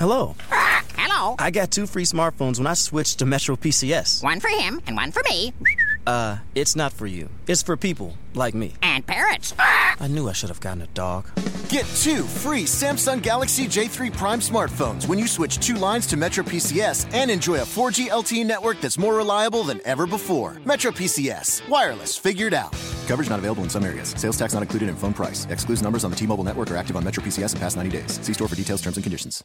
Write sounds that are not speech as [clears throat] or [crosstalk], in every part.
Hello. Hello. I got two free smartphones when I switched to Metro PCS. One for him and one for me. Uh, it's not for you. It's for people like me. And parrots. I knew I should have gotten a dog. Get two free Samsung Galaxy J3 Prime smartphones when you switch two lines to Metro PCS and enjoy a 4G LTE network that's more reliable than ever before. Metro PCS. Wireless figured out. Coverage not available in some areas. Sales tax not included in phone price. Excludes numbers on the T-Mobile network are active on Metro PCS in past 90 days. See store for details, terms and conditions.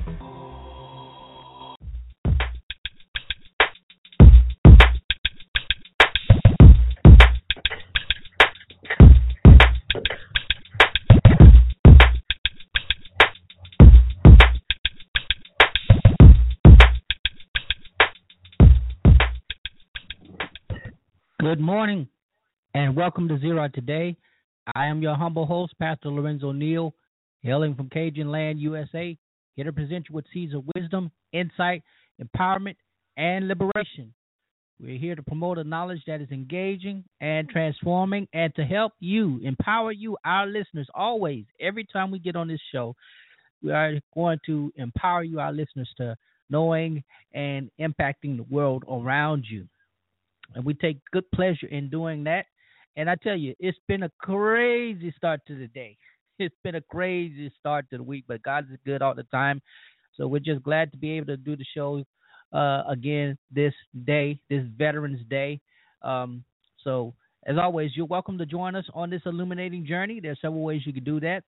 Morning and welcome to Zera Today. I am your humble host, Pastor Lorenzo Neal, hailing from Cajun Land, USA, here to present you with seeds of wisdom, insight, empowerment, and liberation. We're here to promote a knowledge that is engaging and transforming and to help you, empower you, our listeners, always, every time we get on this show, we are going to empower you, our listeners, to knowing and impacting the world around you and we take good pleasure in doing that. And I tell you, it's been a crazy start to the day. [laughs] It's been a crazy start to the week, but God is good all the time. So we're just glad to be able to do the show uh, again this day, this Veterans Day. Um, so as always, you're welcome to join us on this illuminating journey. There's several ways you can do that.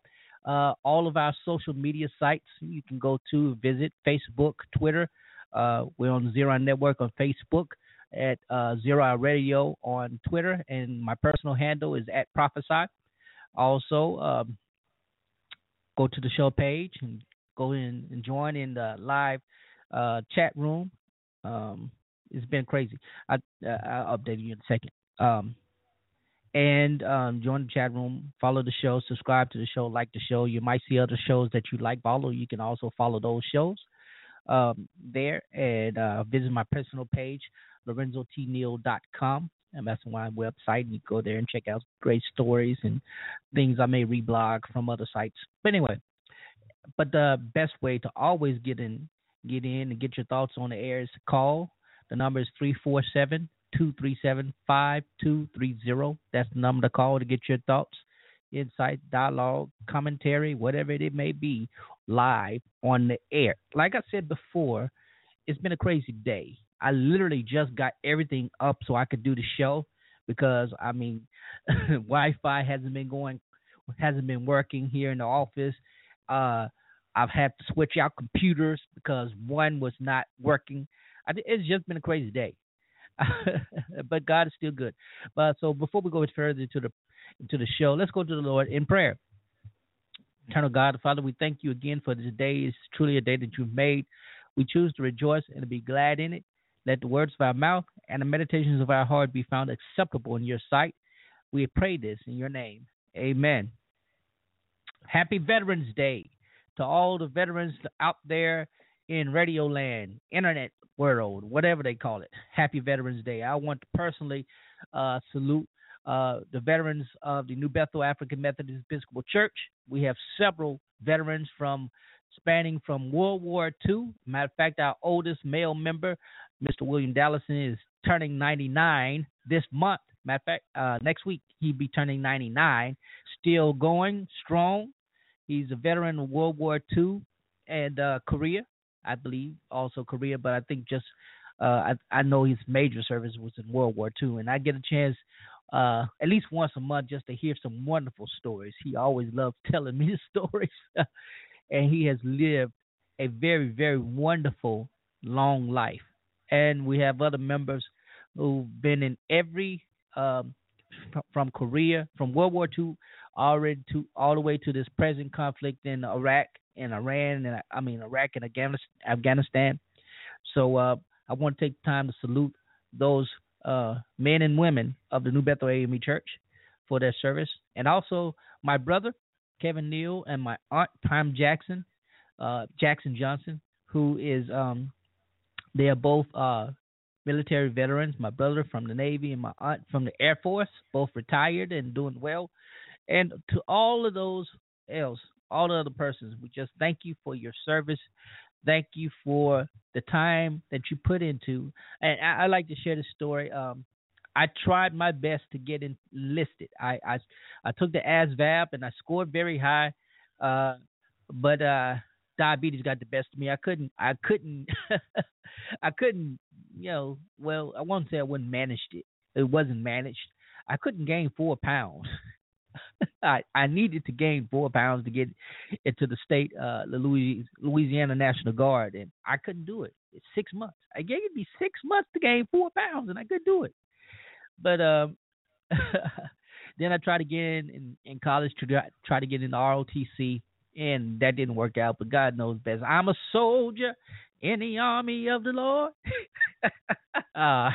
Uh, all of our social media sites you can go to visit Facebook, Twitter. Uh, we're on Zera Network on Facebook at uh, Zera Radio on Twitter, and my personal handle is at Prophesy. Also, um, go to the show page and go in and join in the live uh, chat room. Um, it's been crazy. I, uh, I'll update you in a second. Um, and um, join the chat room, follow the show, subscribe to the show, like the show. You might see other shows that you like follow. You can also follow those shows um, there and uh, visit my personal page, lorenzotneal.com. My website. And you go there and check out great stories and things I may reblog from other sites. But anyway, but the best way to always get in, get in and get your thoughts on the air is to call. The number is 347 237 5230. That's the number to call to get your thoughts, insight, dialogue, commentary, whatever it may be, live on the air. Like I said before, it's been a crazy day. I literally just got everything up so I could do the show because I mean, [laughs] Wi-Fi hasn't been going, hasn't been working here in the office. Uh, I've had to switch out computers because one was not working. I, it's just been a crazy day, [laughs] but God is still good. But so before we go further to the to the show, let's go to the Lord in prayer. Eternal God, Father, we thank you again for this day. It's truly a day that you've made. We choose to rejoice and to be glad in it. Let the words of our mouth and the meditations of our heart be found acceptable in your sight. We pray this in your name. Amen. Happy Veterans Day to all the veterans out there in radio land, internet world, whatever they call it. Happy Veterans Day. I want to personally uh, salute uh, the veterans of the New Bethel African Methodist Episcopal Church. We have several veterans from spanning from World War II. Matter of fact, our oldest male member, Mr. William Dallison, is turning 99 this month. Matter of fact, uh, next week he'll be turning 99. Still going strong. He's a veteran of World War II and uh, Korea, I believe, also Korea, but I think just uh, I, I know his major service was in World War II, and I get a chance uh, at least once a month just to hear some wonderful stories. He always loves [laughs] telling me the stories, [laughs] and he has lived a very, very wonderful long life. And we have other members who've been in every um, from Korea, from World War II, already to all the way to this present conflict in Iraq and Iran, and I mean Iraq and Afghanistan. So uh, I want to take time to salute those uh, men and women of the New Bethel AME Church for their service, and also my brother Kevin Neal and my aunt Pam Jackson, uh, Jackson Johnson, who is um, they are both uh, military veterans. My brother from the Navy and my aunt from the Air Force, both retired and doing well. And to all of those else, all the other persons, we just thank you for your service. Thank you for the time that you put into. And I, I like to share this story. Um, I tried my best to get enlisted. I I, I took the ASVAB and I scored very high, uh, but uh, diabetes got the best of me. I couldn't I couldn't [laughs] I couldn't you know well I won't say I wasn't managed it. It wasn't managed. I couldn't gain four pounds. [laughs] I I needed to gain four pounds to get into the state uh the Louis Louisiana National Guard and I couldn't do it. It's six months. I gave it me six months to gain four pounds and I couldn't do it. But um [laughs] then I tried again in, in college to try, try to get in the ROTC and that didn't work out. But God knows best. I'm a soldier in the army of the Lord. [laughs] uh,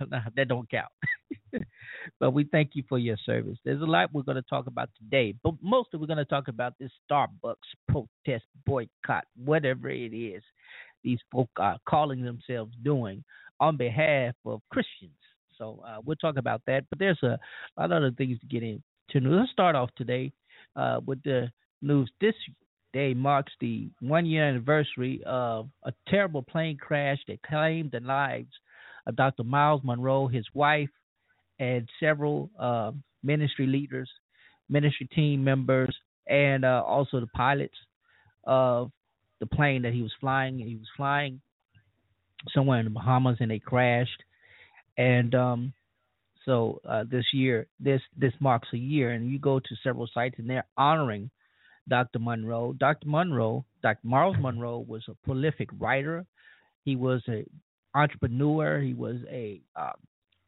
[laughs] that don't count. [laughs] but we thank you for your service. There's a lot we're going to talk about today, but mostly we're going to talk about this Starbucks protest, boycott, whatever it is these folk are calling themselves doing on behalf of Christians. So uh, we'll talk about that. But there's a, a lot of other things to get into. Let's start off today uh, with the news. This day marks the one year anniversary of a terrible plane crash that claimed the lives of Dr. Myles Munroe, his wife, and several uh, ministry leaders, ministry team members, and uh, also the pilots of the plane that he was flying. He was flying somewhere in the Bahamas, and they crashed. And um, so uh, this year, this this marks a year, and you go to several sites, and they're honoring Dr. Munroe. Dr. Munroe, Dr. Myles Munroe, was a prolific writer. He was a entrepreneur. He was a uh,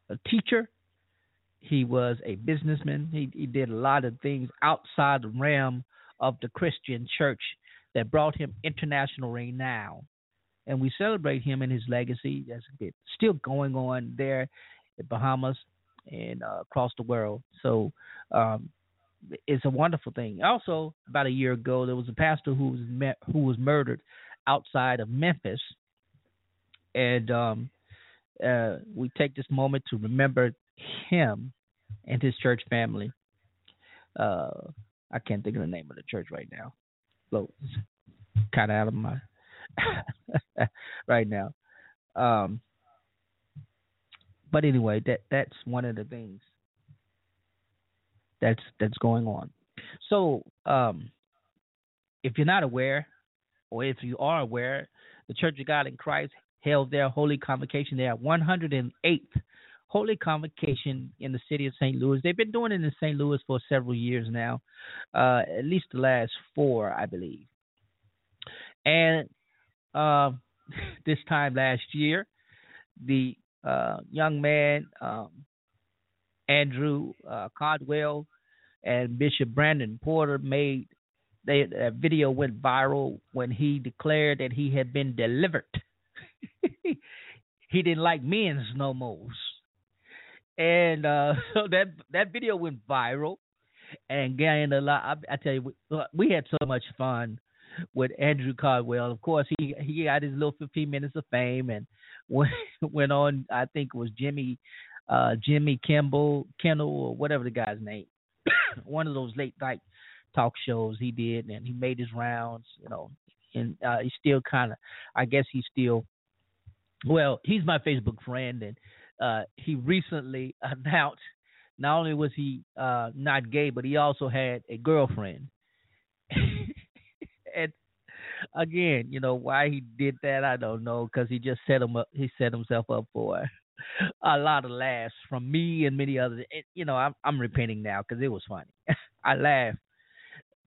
a teacher. He was a businessman. He, he did a lot of things outside the realm of the Christian church that brought him international renown. And we celebrate him and his legacy that's still going on there in the Bahamas and uh, across the world. So um, it's a wonderful thing. Also, about a year ago, there was a pastor who was met, who was murdered outside of Memphis, and um, uh, we take this moment to remember him and his church family. Uh, I can't think of the name of the church right now. So kind of out of my [laughs] right now. Um, but anyway, that that's one of the things that's that's going on. So, um, if you're not aware, or if you are aware, the Church of God in Christ held their holy convocation, their 108th holy convocation in the city of St. Louis. They've been doing it in St. Louis for several years now, uh, at least the last four, I believe. And uh, [laughs] this time last year, the uh, young man um, Andrew uh, Caldwell and Bishop Brandon Porter made they, a video went viral when he declared that he had been delivered. [laughs] he didn't like men's no more, and uh, [laughs] so that that video went viral and gained a lot. I, I tell you, we, we had so much fun with Andrew Caldwell. Of course, he he got his little 15 minutes of fame and [laughs] went went on. I think it was Jimmy uh, Jimmy Kimball, Kendall, or whatever the guy's name. [coughs] One of those late night talk shows he did, and he made his rounds. You know, and uh, he's still kind of, I guess he's still. Well, he's my Facebook friend, and uh, he recently [laughs] announced not only was he uh, not gay, but he also had a girlfriend. [laughs] and again, you know why he did that, I don't know, because he just set him up. He set himself up for a lot of laughs from me and many others. It, you know, I'm I'm repenting now because it was funny. [laughs] I laughed,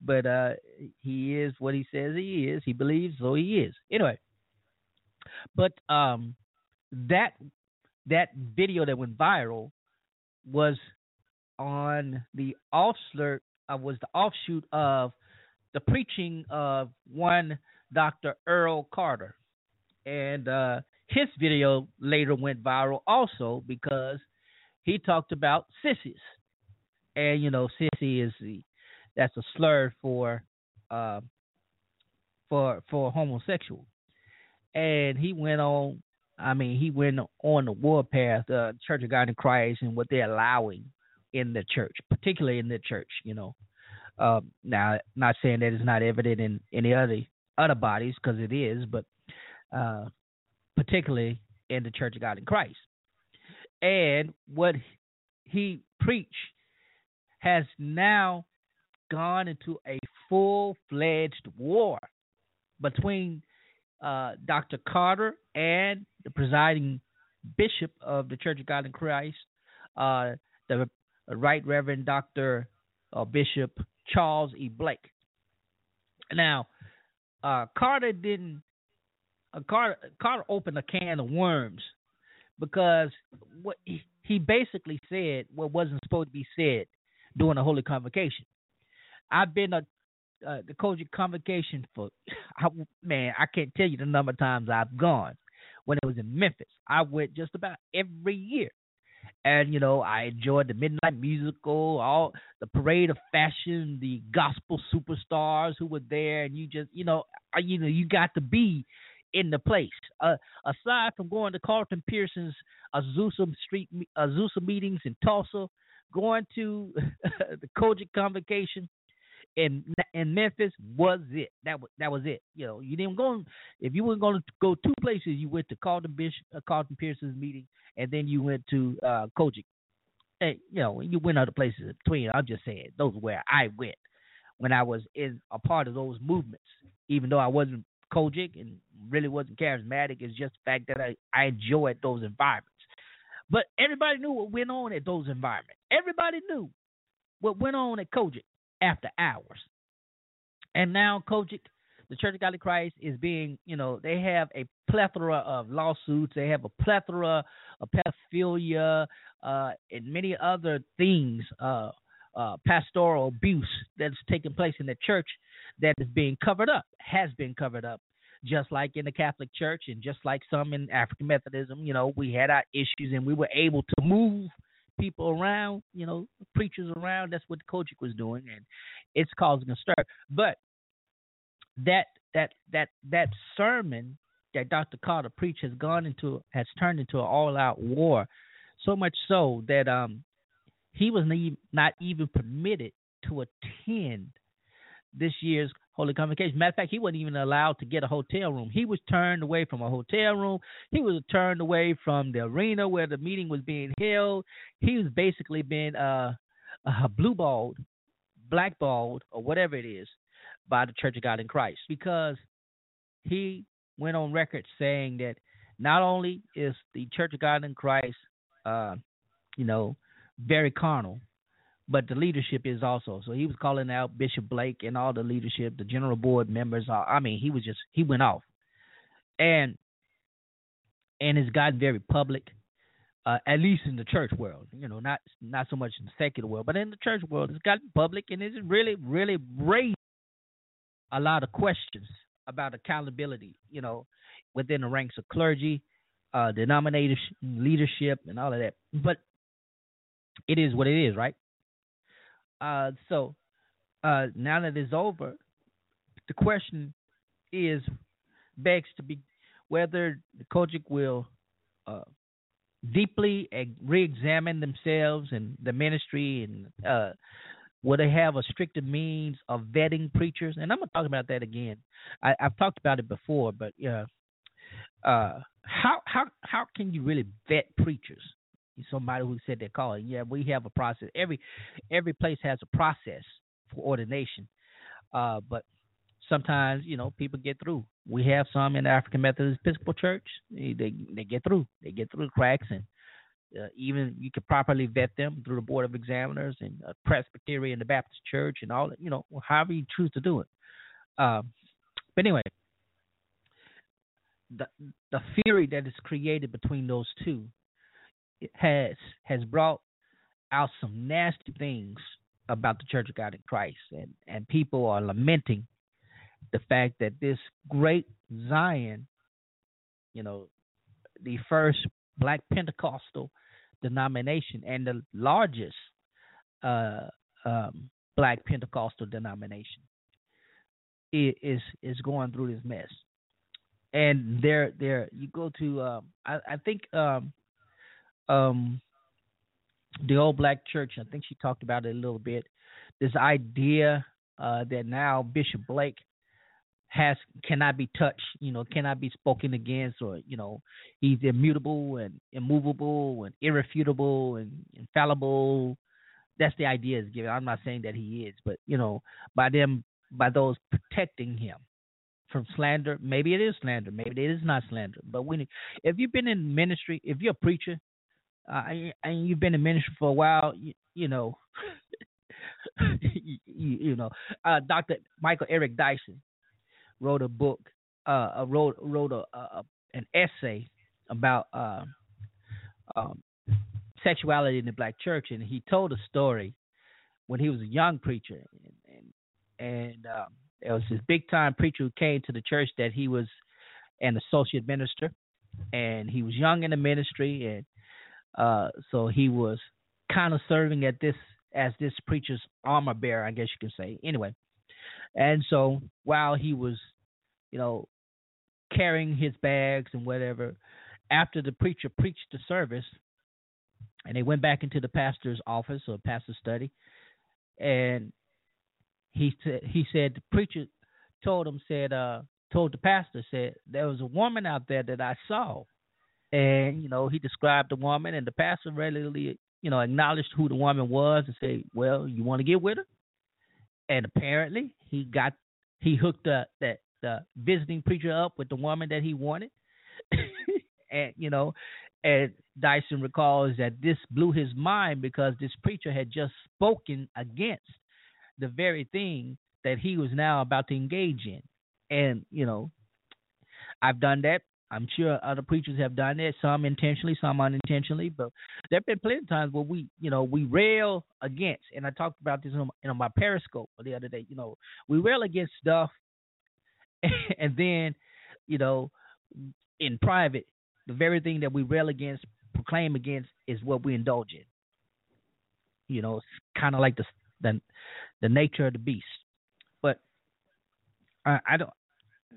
but uh, he is what he says he is. He believes, so he is. Anyway, but um, that that video that went viral was on the offshoot uh, was the offshoot of the preaching of one Dr. Earl Carter, and uh, his video later went viral also because he talked about sissies, and you know, sissy is the that's a slur for uh, for for homosexual, and he went on. I mean, he went on the warpath, uh, Church of God in Christ, and what they're allowing in the church, particularly in the church. You know, uh, now not saying that it's not evident in any other other bodies because it is, but uh, particularly in the Church of God in Christ. And what he preached has now gone into a full fledged war between uh, Dr. Carter and the presiding bishop of the Church of God in Christ, uh, the Right Reverend Dr. Uh, bishop Charles E. Blake. Now, uh, Carter didn't. Carter Carter opened a can of worms because what he, basically said what wasn't supposed to be said during the Holy Convocation. I've been a uh, the COGIC convocation for [laughs] I, man, I can't tell you the number of times I've gone. When it was in Memphis, I went just about every year and you know I enjoyed the midnight musical, all the parade of fashion, the gospel superstars who were there, and you just you know you know you got to be in the place. Uh, aside from going to Carlton Pearson's Azusa Street Azusa meetings in Tulsa, going to [laughs] the COGIC convocation in in Memphis was it. That was that was it. You know, you didn't go if you weren't going to go two places. You went to Carlton Bishop, uh, Carlton Pearson's meeting, and then you went to uh, COGIC. Hey, you know, you went other places in between. I'm just saying those were where I went when I was in a part of those movements. Even though I wasn't COGIC and really wasn't charismatic, it's just the fact that I I enjoyed those environments. But everybody knew what went on at those environments. Everybody knew what went on at COGIC after hours. And now COGIC, the Church of God Christ, is being, you know, they have a plethora of lawsuits. They have a plethora of pedophilia uh, and many other things, uh, uh, pastoral abuse that's taking place in the church that is being covered up, has been covered up. Just like in the Catholic Church and just like some in African Methodism, you know, we had our issues and we were able to move people around, you know, preachers around. That's what COGIC was doing, and it's causing a stir. But that that that that sermon that Dr. Carter preached has gone into has turned into an all-out war, so much so that um he was not even permitted to attend this year's Holy Convocation. Matter of fact, he wasn't even allowed to get a hotel room. He was turned away from a hotel room. He was turned away from the arena where the meeting was being held. He was basically being uh, uh blue balled, blackballed, or whatever it is by the Church of God in Christ because he went on record saying that not only is the Church of God in Christ, uh, you know, very carnal, but the leadership is also. So he was calling out Bishop Blake and all the leadership, the general board members. I mean, he was just he went off, and and it's gotten very public, uh, at least in the church world. You know, not not so much in the secular world, but in the church world, it's gotten public, and it's really really raised a lot of questions about accountability. You know, within the ranks of clergy, uh, denomination leadership, and all of that. But it is what it is, right? Uh, so uh, now that it's over, the question is begs to be whether the COGIC will uh, deeply re-examine themselves and the ministry and uh, will they have a stricter means of vetting preachers? And I'm gonna talk about that again. I, have talked about it before, but yeah, uh, how how how can you really vet preachers? Somebody who said they're calling. Yeah, we have a process. Every every place has a process for ordination, uh, but sometimes you know people get through. We have some in the African Methodist Episcopal Church. They they, get through. They get through the cracks, and uh, even you can properly vet them through the Board of Examiners and uh, Presbyterian, the Baptist Church, and all. You know, however you choose to do it. Uh, but anyway, the the fury that is created between those two has has brought out some nasty things about the Church of God in Christ, and and people are lamenting the fact that this great Zion, you know, the first Black Pentecostal denomination and the largest uh, um, Black Pentecostal denomination, is is going through this mess. And there, there, you go to, um, I, I think, um, um, the old black church. I think she talked about it a little bit. This idea uh, that now Bishop Blake has cannot be touched, you know, cannot be spoken against, or you know, he's immutable and immovable and irrefutable and infallible. That's the idea is given. I'm not saying that he is, but you know, by them, by those protecting him from slander, maybe it is slander, maybe it is not slander. But when, if you've been in ministry, if you're a preacher, uh, and you've been in ministry for a while, you, you know, [laughs] you, you, know, uh, Dr. Michael Eric Dyson wrote a book, uh, wrote wrote a, a an essay about uh, um, sexuality in the black church, and he told a story when he was a young preacher, and and, and um, there was this big time preacher who came to the church that he was an associate minister, and he was young in the ministry, and uh, so he was kind of serving at this as this preacher's armor bearer, I guess you can say. Anyway, and so while he was, you know, carrying his bags and whatever, after the preacher preached the service, and they went back into the pastor's office or pastor's study, and he said he said the preacher told him said uh told the pastor said there was a woman out there that I saw, and you know he described the woman, and the pastor readily you know acknowledged who the woman was and said, well, you want to get with her, and apparently he got he hooked up that the visiting preacher up with the woman that he wanted. [laughs] and you know, and Dyson recalls that this blew his mind because this preacher had just spoken against the very thing that he was now about to engage in. And, you know, I've done that. I'm sure other preachers have done that, some intentionally, some unintentionally. But there have been plenty of times where we, you know, we rail against, and I talked about this in my Periscope the other day. You know, we rail against stuff, [laughs] and then, you know, in private, the very thing that we rail against, proclaim against, is what we indulge in. You know, it's kind of like the the the nature of the beast. But I, I don't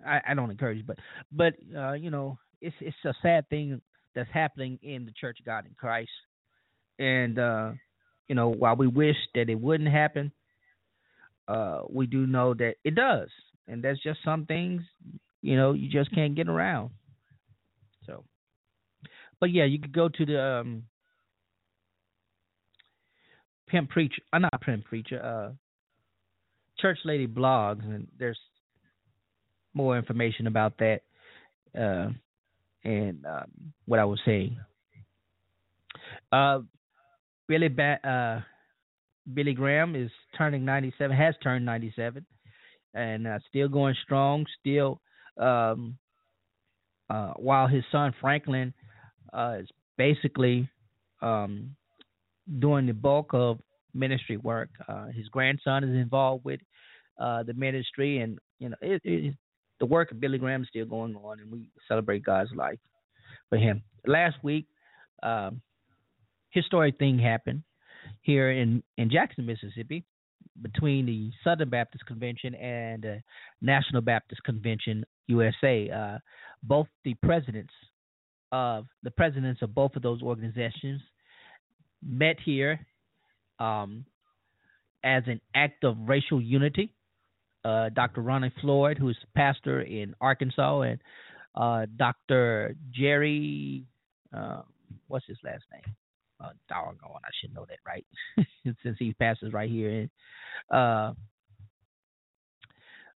I, I don't encourage, but but uh, you know it's it's a sad thing that's happening in the Church of God in Christ, and uh, you know while we wish that it wouldn't happen, uh, we do know that it does, and that's just some things you know you just can't get around. So, but yeah, you could go to the um, pimp preacher, uh, not pimp preacher, uh, church lady blogs, and there's more information about that uh, and um, what I was saying. Uh, Billy ba- uh, Billy Graham is turning 97, has turned 97, and uh, still going strong. Still, um, uh, while his son Franklin uh, is basically um, doing the bulk of ministry work. Uh, his grandson is involved with uh, the ministry, and you know, it, it, the work of Billy Graham is still going on, and we celebrate God's life for him. Last week, um, historic thing happened here in in Jackson, Mississippi, between the Southern Baptist Convention and the National Baptist Convention USA. Uh, both the presidents of the presidents of both of those organizations met here um, as an act of racial unity. Uh, Dr. Ronnie Floyd, who is pastor in Arkansas, and uh, Dr. Jerry, uh, what's his last name? Uh, doggone, I should know that, right? [laughs] Since he passes right here. In, uh,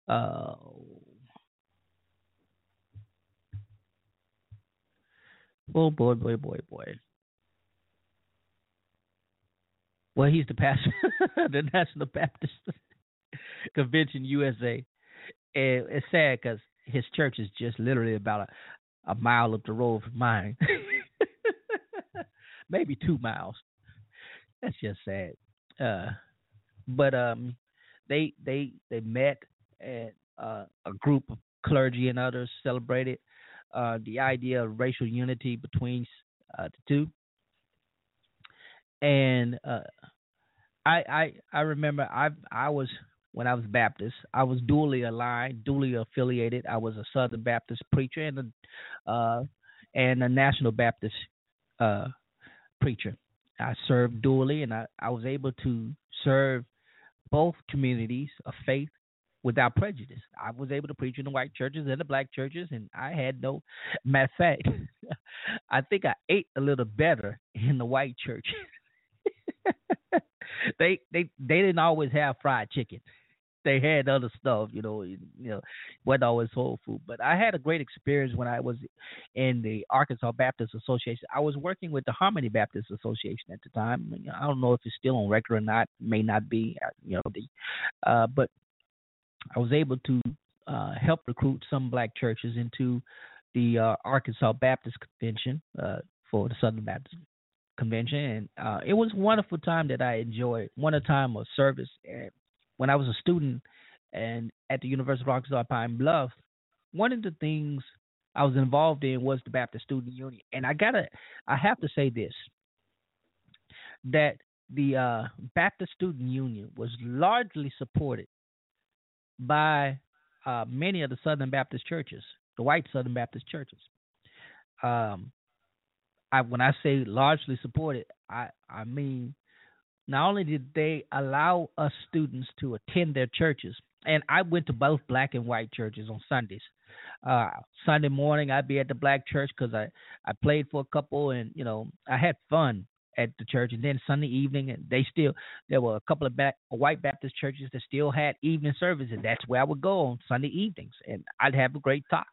uh, oh boy, boy, boy, boy. Well, he's the pastor, [laughs] the National Baptist [laughs] Convention USA. And it's sad because his church is just literally about a, a mile up the road from mine, [laughs] maybe two miles. That's just sad. Uh, but um, they they they met and uh, a group of clergy and others celebrated uh, the idea of racial unity between uh, the two. And uh, I I I remember I I was when I was Baptist I was dually aligned, dually affiliated. I was a Southern Baptist preacher and a uh, and a National Baptist uh, preacher. I served dually, and I, I was able to serve both communities of faith without prejudice. I was able to preach in the white churches and the black churches, and I had no. Matter of fact, [laughs] I think I ate a little better in the white church. [laughs] they they they didn't always have fried chicken. They had other stuff, you know. You know, wasn't always soul food. But I had a great experience when I was in the Arkansas Baptist Association. I was working with the Harmony Baptist Association at the time. I don't know if it's still on record or not. May not be. Uh, you know, the uh, but I was able to uh, help recruit some black churches into the uh, Arkansas Baptist Convention uh, for the Southern Baptist Convention, and uh, it was a wonderful time that I enjoyed. One time of service. And when I was a student and at the University of Arkansas Pine Bluff, one of the things I was involved in was the Baptist Student Union, and I gotta, I have to say this, that the uh, Baptist Student Union was largely supported by uh, many of the Southern Baptist churches, the white Southern Baptist churches. Um, I, when I say largely supported, I, I mean not only did they allow us students to attend their churches, and I went to both black and white churches on Sundays. Uh, Sunday morning, I'd be at the black church because I I played for a couple, and you know I had fun at the church. And then Sunday evening, and they still there were a couple of back, white Baptist churches that still had evening services. That's where I would go on Sunday evenings, and I'd have a great time.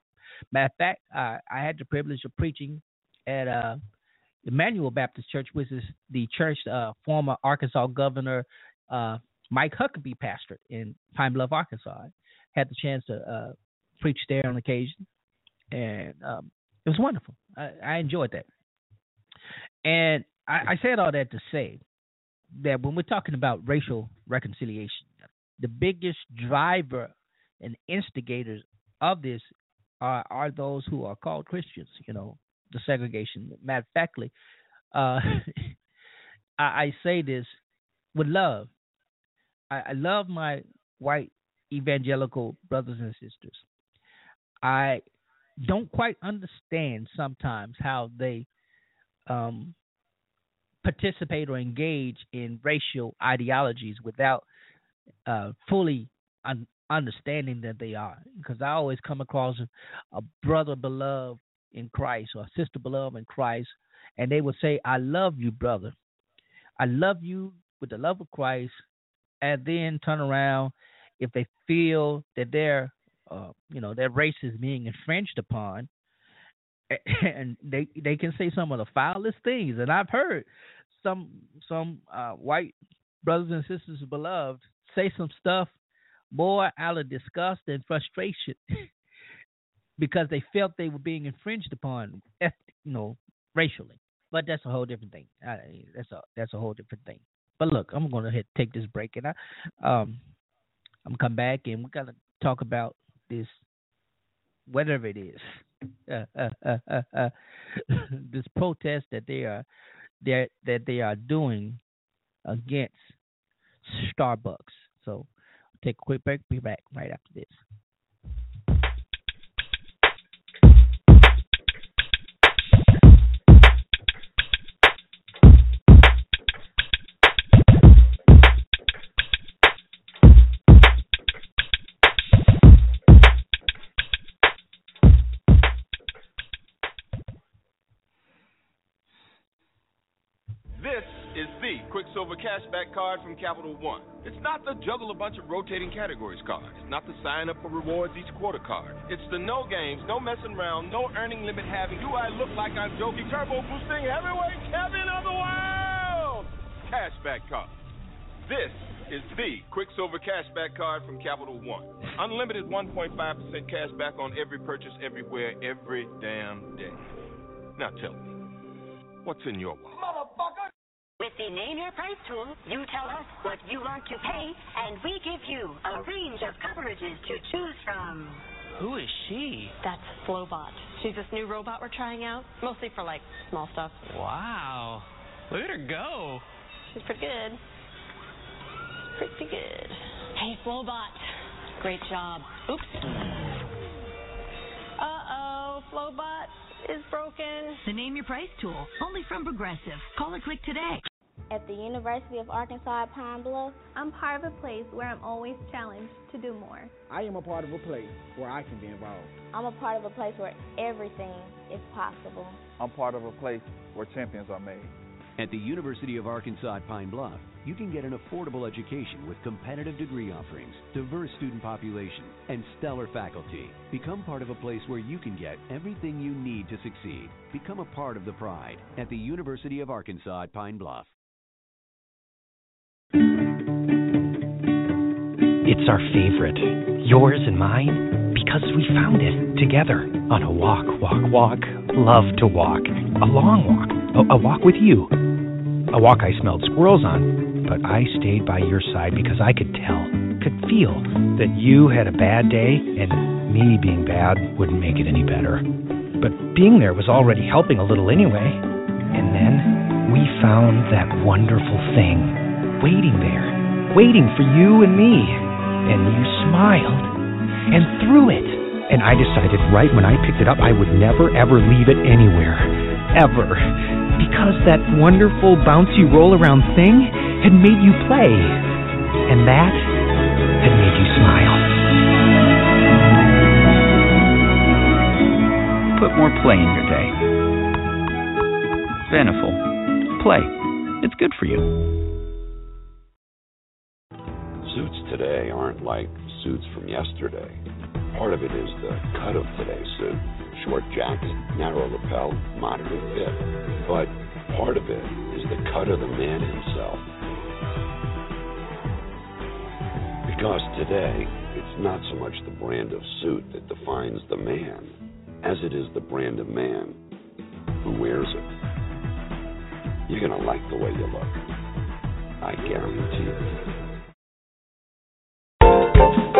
Matter of fact, uh, I had the privilege of preaching at uh, Emmanuel Baptist Church, which is the church uh, former Arkansas Governor uh, Mike Huckabee pastored in Pine Bluff, Arkansas. I had the chance to uh, preach there on occasion, and um, it was wonderful. I, I enjoyed that. And I, I said all that to say that when we're talking about racial reconciliation, the biggest driver and instigators of this are, are those who are called Christians. You know, the segregation. Matter of factly, uh, [laughs] I, I, say this with love. I, I love my white evangelical brothers and sisters. I don't quite understand sometimes how they um, participate or engage in racial ideologies without uh, fully un- understanding that they are. Because I always come across a, a brother beloved in Christ or sister beloved in Christ, and they would say, I love you, brother. I love you with the love of Christ, and then turn around if they feel that their uh, you know their race is being infringed upon [laughs] and they they can say some of the foulest things. And i've heard some some uh, white brothers and sisters beloved say some stuff more out of disgust and frustration [laughs] because they felt they were being infringed upon, you know, racially. But that's a whole different thing. That's a that's a whole different thing. But look, I'm gonna hit, take this break, and I um I'm come back and we're gonna talk about this, whatever it is, uh, uh, uh, this protest that they are that that they are doing against Starbucks. So take a quick break. Be back right after this. Cashback card from Capital One. It's not the juggle a bunch of rotating categories card. It's not the sign up for rewards each quarter card. It's the no games, no messing around, no earning limit having. Do I look like I'm joking? Turbo boosting heavyweight champion of the world! Cashback card. This is the Quicksilver Cashback card from Capital One. Unlimited 1.5% cashback on every purchase, everywhere, every damn day. Now tell me, what's in your wallet? Motherfucker! With the Name Your Price tool, you tell us what you want to pay, and we give you a range of coverages to choose from. Who is she? That's Flowbot. She's this new robot we're trying out, mostly for like small stuff. Wow. Look at her go. She's pretty good. Pretty good. Hey, Flowbot. Great job. Oops. Uh-oh, Flowbot is broken. The Name Your Price tool, only from Progressive. Call or click today. At the University of Arkansas at Pine Bluff, I'm part of a place where I'm always challenged to do more. I am a part of a place where I can be involved. I'm a part of a place where everything is possible. I'm part of a place where champions are made. At the University of Arkansas at Pine Bluff, you can get an affordable education with competitive degree offerings, diverse student population, and stellar faculty. Become part of a place where you can get everything you need to succeed. Become a part of the pride at the University of Arkansas at Pine Bluff. It's our favorite, yours and mine, because we found it together on a walk, walk, walk. Love to walk. A long walk. A, a walk with you. A walk I smelled squirrels on, but I stayed by your side because I could tell, could feel that you had a bad day and me being bad wouldn't make it any better. But being there was already helping a little anyway. And then we found that wonderful thing waiting there, waiting for you and me. And you smiled and threw it. And I decided right when I picked it up, I would never ever leave it anywhere. Ever. Because that wonderful bouncy roll around thing had made you play. And that had made you smile. Put more play in your day. Beneful. Play. It's good for you. Today aren't like suits from yesterday. Part of it is the cut of today's suit. Short jacket, narrow lapel, moderate fit. But part of it is the cut of the man himself. Because today, it's not so much the brand of suit that defines the man, as it is the brand of man who wears it. You're going to like the way you look. I guarantee it. All right,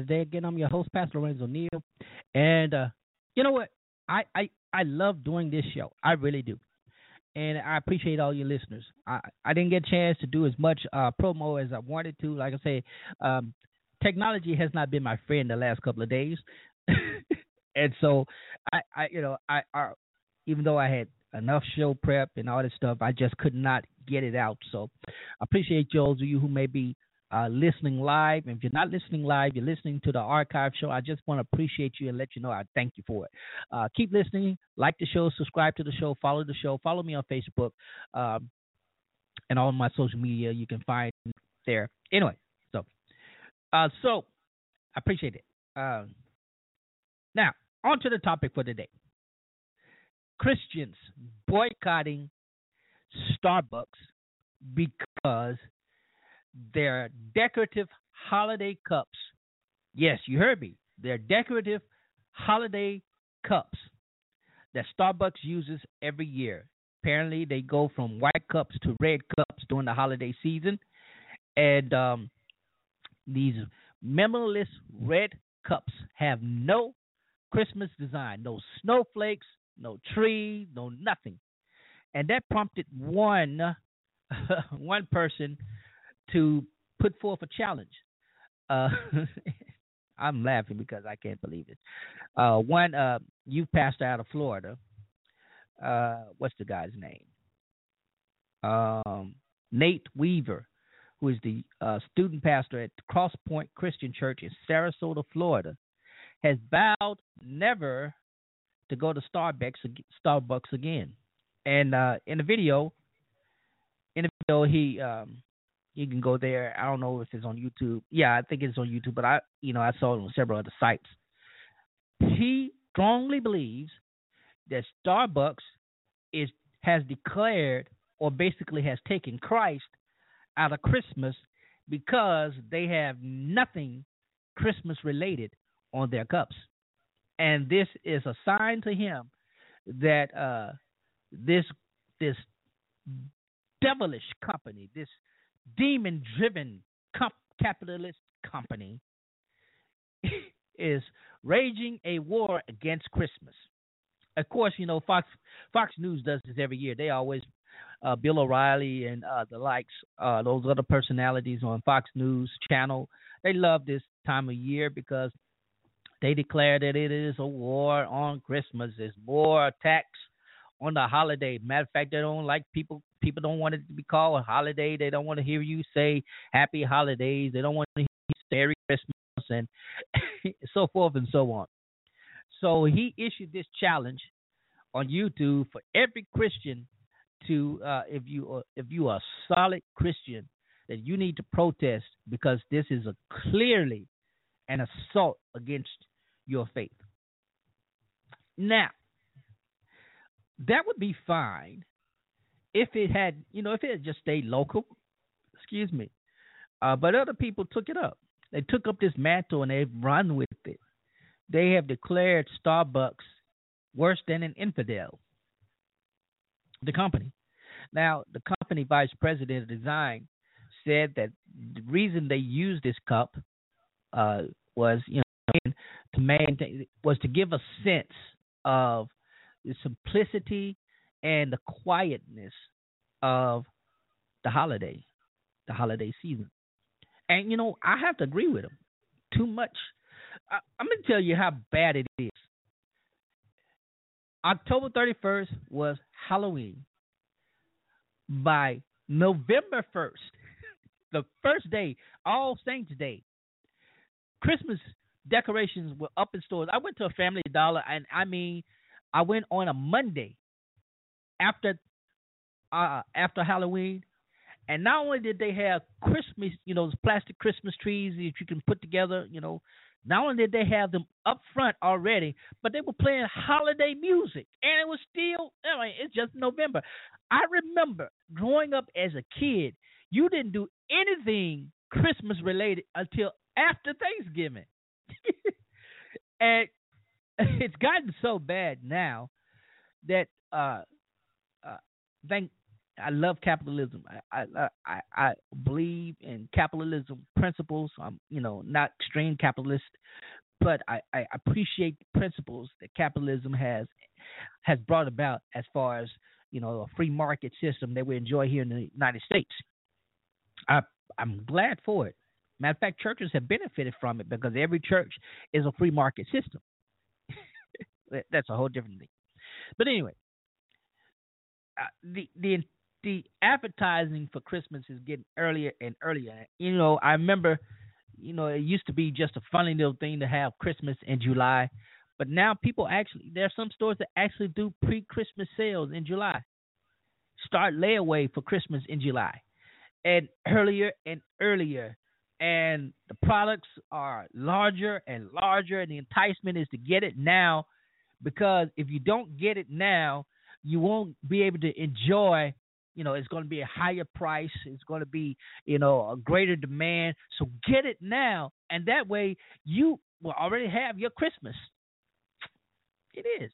Today. Again, I'm your host, Pastor Lorenzo Neal, and uh, you know what? I, I I love doing this show. I really do, and I appreciate all your listeners. I I didn't get a chance to do as much uh, promo as I wanted to. Like I say, um, technology has not been my friend the last couple of days, [laughs] and so I I you know I, I even though I had enough show prep and all this stuff, I just could not get it out. So I appreciate those of you who may be uh, listening live. And if you're not listening live, you're listening to the archive show. I just want to appreciate you and let you know I thank you for it. Uh, keep listening, like the show, subscribe to the show, follow the show, follow me on Facebook, um, and all my social media you can find there. Anyway, so uh, so I appreciate it. Um, now on to the topic for today. Christians boycotting Starbucks because their decorative holiday cups Yes, you heard me. They're decorative holiday cups that Starbucks uses every year. Apparently, they go from white cups to red cups during the holiday season, and um, these memoryless red cups have no Christmas design, no snowflakes, no tree, no nothing, and that prompted one [laughs] one person to put forth a challenge. Uh, [laughs] I'm laughing because I can't believe it. Uh, one uh, youth pastor out of Florida. Uh, what's the guy's name? Um, Nate Weaver, who is the uh, student pastor at Crosspoint Christian Church in Sarasota, Florida, has vowed never to go to Starbucks Starbucks again. And uh, in the video, in the video, he um, you can go there. I don't know if it's on YouTube. Yeah, I think it's on YouTube, but I you know I saw it on several other sites. He strongly believes that Starbucks is has declared or basically has taken Christ out of Christmas because they have nothing Christmas related on their cups. And this is a sign to him that uh, this this devilish company, this demon driven comp- capitalist company [laughs] is raging a war against Christmas. Of course, you know Fox Fox News does this every year. They always uh, Bill O'Reilly and uh, the likes, uh, those other personalities on Fox News channel. They love this time of year because they declare that it is a war on Christmas. There's more attacks on the holiday. Matter of fact, they don't like people. People don't want it to be called a holiday. They don't want to hear you say Happy Holidays. They don't want to hear you say Merry Christmas and [laughs] so forth and so on. So he issued this challenge on YouTube for every Christian to, uh, if you are, if you are a solid Christian, that you need to protest because this is a clearly an assault against your faith. Now, that would be fine if it had, you know, if it had just stayed local. Excuse me. Uh, but other people took it up. They took up this mantle and they've run with it. They have declared Starbucks worse than an infidel. The company. Now, the company vice president of design said that the reason they used this cup uh, was, you know, to maintain was to give a sense of the simplicity and the quietness of the holiday, the holiday season. And you know, I have to agree with him. Too much. I, I'm to tell you how bad it is. October 31st was Halloween. By November 1st, [laughs] the first day, All Saints Day, Christmas decorations were up in stores. I went to a Family Dollar, and I mean, I went on a Monday after uh, after Halloween, and not only did they have Christmas, you know, those plastic Christmas trees that you can put together, you know, not only did they have them up front already, but they were playing holiday music, and it was still, I mean, it's just November. I remember growing up as a kid, you didn't do anything Christmas related until after Thanksgiving. [laughs] and [laughs] it's gotten so bad now that uh, uh, thank I love capitalism. I, I I I believe in capitalism principles. I'm you know not extreme capitalist, but I, I appreciate the principles that capitalism has has brought about as far as you know a free market system that we enjoy here in the United States. I I'm glad for it. Matter of fact, churches have benefited from it because every church is a free market system. That's a whole different thing. But anyway, uh, the the the advertising for Christmas is getting earlier and earlier. You know, I remember, you know, it used to be just a funny little thing to have Christmas in July, but now people actually there are some stores that actually do pre-Christmas sales in July. Start layaway for Christmas in July, and earlier and earlier. And the products are larger and larger, and the enticement is to get it now because if you don't get it now, you won't be able to enjoy You know, it's going to be a higher price. It's going to be, you know, a greater demand. So get it now, and that way you will already have your Christmas. It is.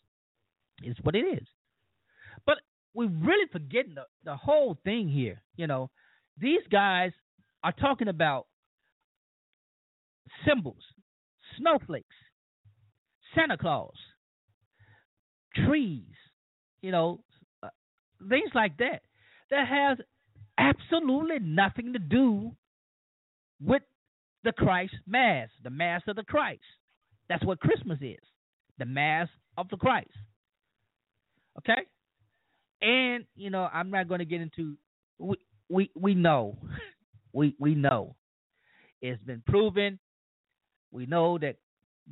It's what it is. But we're really forgetting the, the whole thing here. You know, these guys are talking about symbols, snowflakes, Santa Claus, trees, you know, uh, things like that that has absolutely nothing to do with the Christ Mass, the Mass of the Christ. That's what Christmas is, the Mass of the Christ. Okay? And, you know, I'm not going to get into we we we know. [laughs] We we know. It's been proven. We know that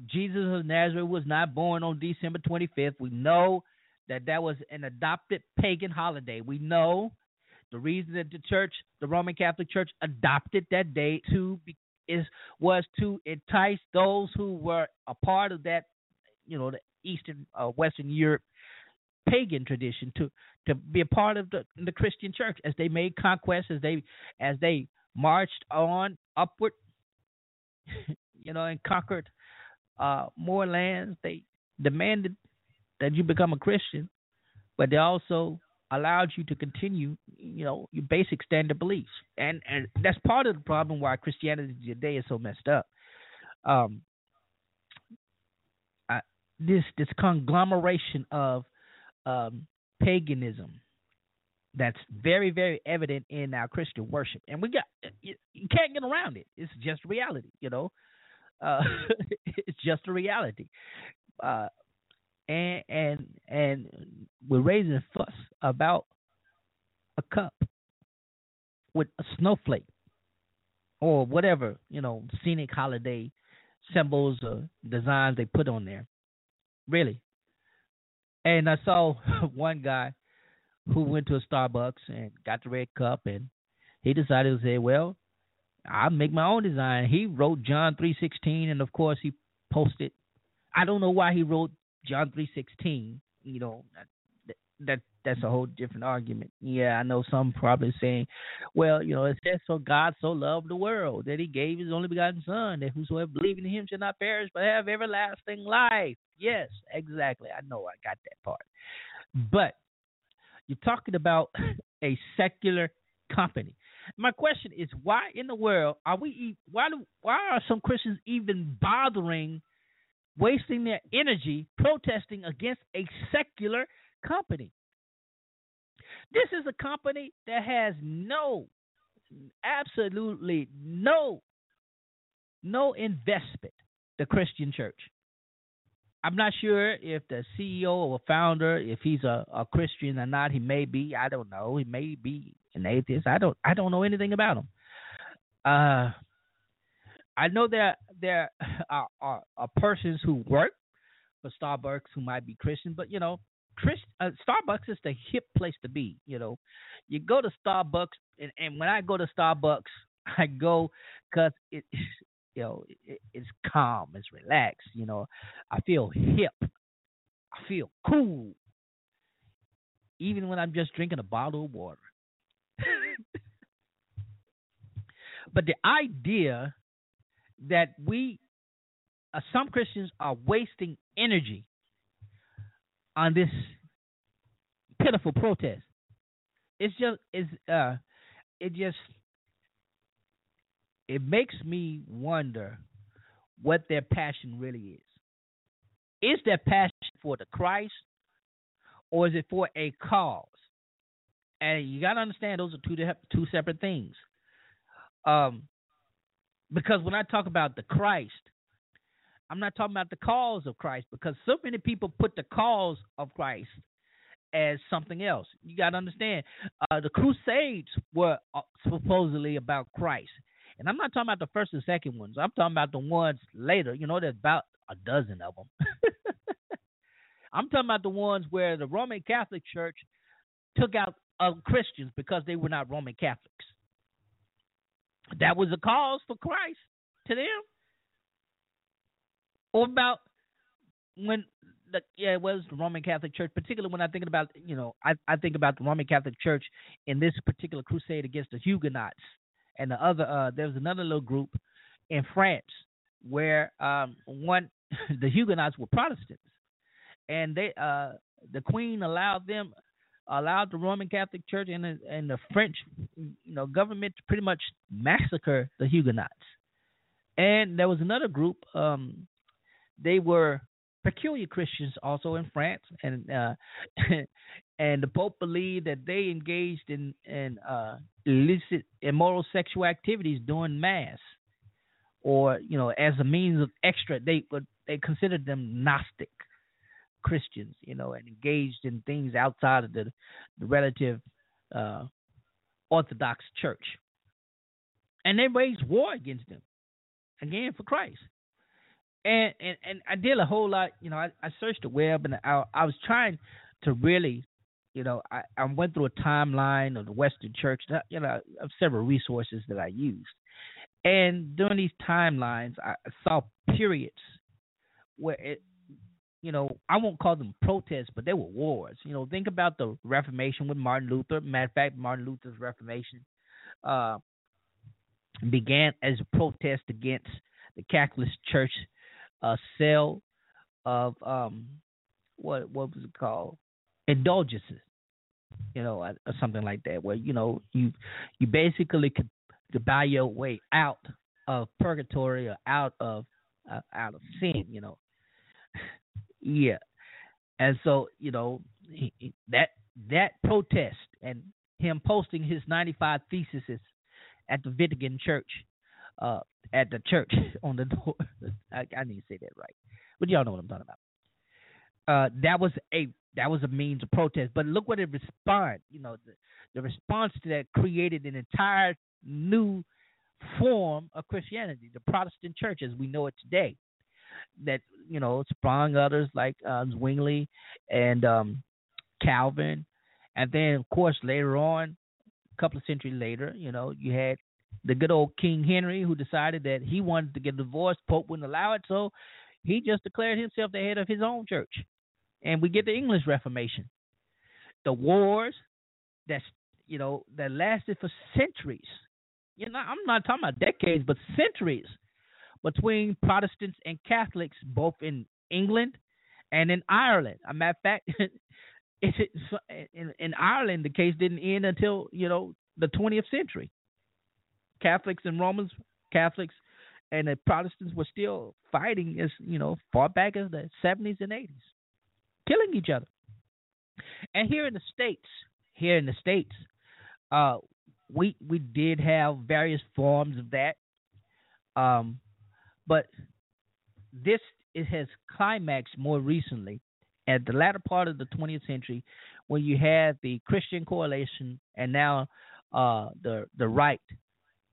Jesus of Nazareth was not born on December 25th. We know that that was an adopted pagan holiday. We know the reason that the church, the Roman Catholic Church, adopted that day to is was to entice those who were a part of that, you know, the Eastern, uh, Western Europe pagan tradition to to be a part of the the Christian church as they made conquests, as they as they marched on upward, [laughs] you know, and conquered uh, more lands. They demanded that you become a Christian, but they also allowed you to continue, you know, your basic standard beliefs, and and that's part of the problem why Christianity today is so messed up. Um, I, this this conglomeration of um, paganism that's very very evident in our Christian worship, and we got you, you can't get around it. It's just reality, you know. Uh, [laughs] it's just a reality. Uh, and and and we're raising a fuss about a cup with a snowflake or whatever you know scenic holiday symbols or designs they put on there. Really. And I saw [laughs] one guy who went to a Starbucks and got the red cup, and he decided to say, "Well, I'll make my own design." He wrote John three sixteen, and of course he posted. I don't know why he wrote John three sixteen. You know, that, that that's a whole different argument. Yeah, I know some probably saying, well, you know, it says so God so loved the world that he gave his only begotten son that whosoever believes in him shall not perish but have everlasting life. Yes, exactly. I know I got that part. But you're talking about [clears throat] a secular company. My question is why in the world are we why do why are some Christians even bothering wasting their energy protesting against a secular company? This is a company that has no, absolutely no, no investment. The Christian Church. I'm not sure if the CEO or founder, if he's a, a Christian or not. He may be. I don't know. He may be an atheist. I don't. I don't know anything about them. Uh, I know that there are, are, are persons who work for Starbucks who might be Christian, but you know, Chris, uh, Starbucks is the hip place to be. You know, you go to Starbucks, and, and when I go to Starbucks, [laughs] I go because it, [laughs] you know, it, it's calm, it's relaxed. You know, I feel hip, I feel cool, even when I'm just drinking a bottle of water. But the idea that we, uh, some Christians, are wasting energy on this pitiful protest. It's just it's uh it just it makes me wonder what their passion really is. Is their passion for the Christ or is it for a cause? And you got to understand those are two two separate things. Um because when I talk about the Christ, I'm not talking about the cause of Christ because so many people put the cause of Christ as something else. You got to understand, uh, the Crusades were uh, supposedly about Christ. And I'm not talking about the first and second ones. I'm talking about the ones later. You know, there's about a dozen of them. [laughs] I'm talking about the ones where the Roman Catholic Church took out uh, Christians because they were not Roman Catholics. That was a cause for Christ to them or about when the, yeah, it was the Roman Catholic Church. Particularly when I think about, you know, I I think about the Roman Catholic Church in this particular crusade against the Huguenots, and the other. Uh, there was another little group in France where um, one [laughs] the Huguenots were Protestants, and they uh, the Queen allowed them allowed the Roman Catholic Church and the, and the French, you know, government to pretty much massacre the Huguenots. And there was another group. Um, they were peculiar Christians also in France, and uh, [laughs] and the Pope believed that they engaged in in uh, illicit, immoral sexual activities during Mass, or you know, as a means of extra. They they considered them Gnostic Christians, you know, and engaged in things outside of the, the relative uh, Orthodox Church, and they waged war against them. Again for Christ. And and and I did a whole lot. You know, I, I searched the web and I I was trying to really, you know, I, I went through a timeline of the Western Church, you know, of several resources that I used, and during these timelines, I saw periods where it, you know, I won't call them protests, but they were wars. You know, think about the Reformation with Martin Luther. Matter of fact, Martin Luther's Reformation uh, began as a protest against the Catholic Church a sale of um what what was it called indulgences you know or something like that where you know you you basically could, could buy your way out of purgatory or out of uh, out of sin you know yeah and so you know he, that that protest and him posting his 95 theses at the Vatican Church uh, at the church [laughs] on the door. [laughs] I, I need to say that right, but y'all know what I'm talking about. Uh, that was a that was a means of protest, but look what it responded. You know, the, the response to that created an entire new form of Christianity, the Protestant church as we know it today. That you know sprung others like uh, Zwingli and um, Calvin, and then of course later on, a couple of centuries later, you know, you had the good old King Henry, who decided that he wanted to get divorced, Pope wouldn't allow it, so he just declared himself the head of his own church. And we get the English Reformation. The wars that's you know that lasted for centuries. You know, I'm not talking about decades, but centuries between Protestants and Catholics, both in England and in Ireland. A matter of fact, [laughs] in, in Ireland, the case didn't end until you know the 20th century. Catholics and Romans, Catholics and the Protestants were still fighting as you know far back as the 70s and 80s, killing each other. And here in the states, here in the states, uh, we we did have various forms of that, um, but this it has climaxed more recently at the latter part of the 20th century, when you had the Christian Coalition and now uh, the the right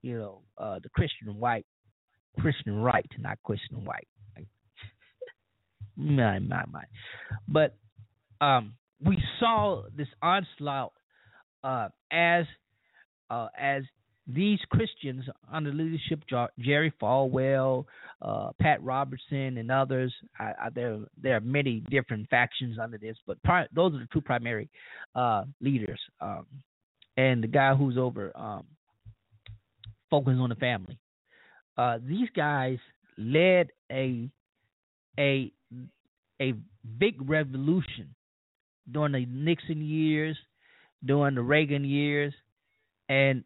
you know, uh, the Christian white, Christian right, not Christian white. my, my, my. But um, we saw this onslaught uh, as uh, as these Christians under leadership Jerry Falwell, uh, Pat Robertson, and others. I, I, there there are many different factions under this, but pri- those are the two primary uh, leaders. Um, and the guy who's over um, focus on the family. Uh, these guys led a a a big revolution during the Nixon years, during the Reagan years, and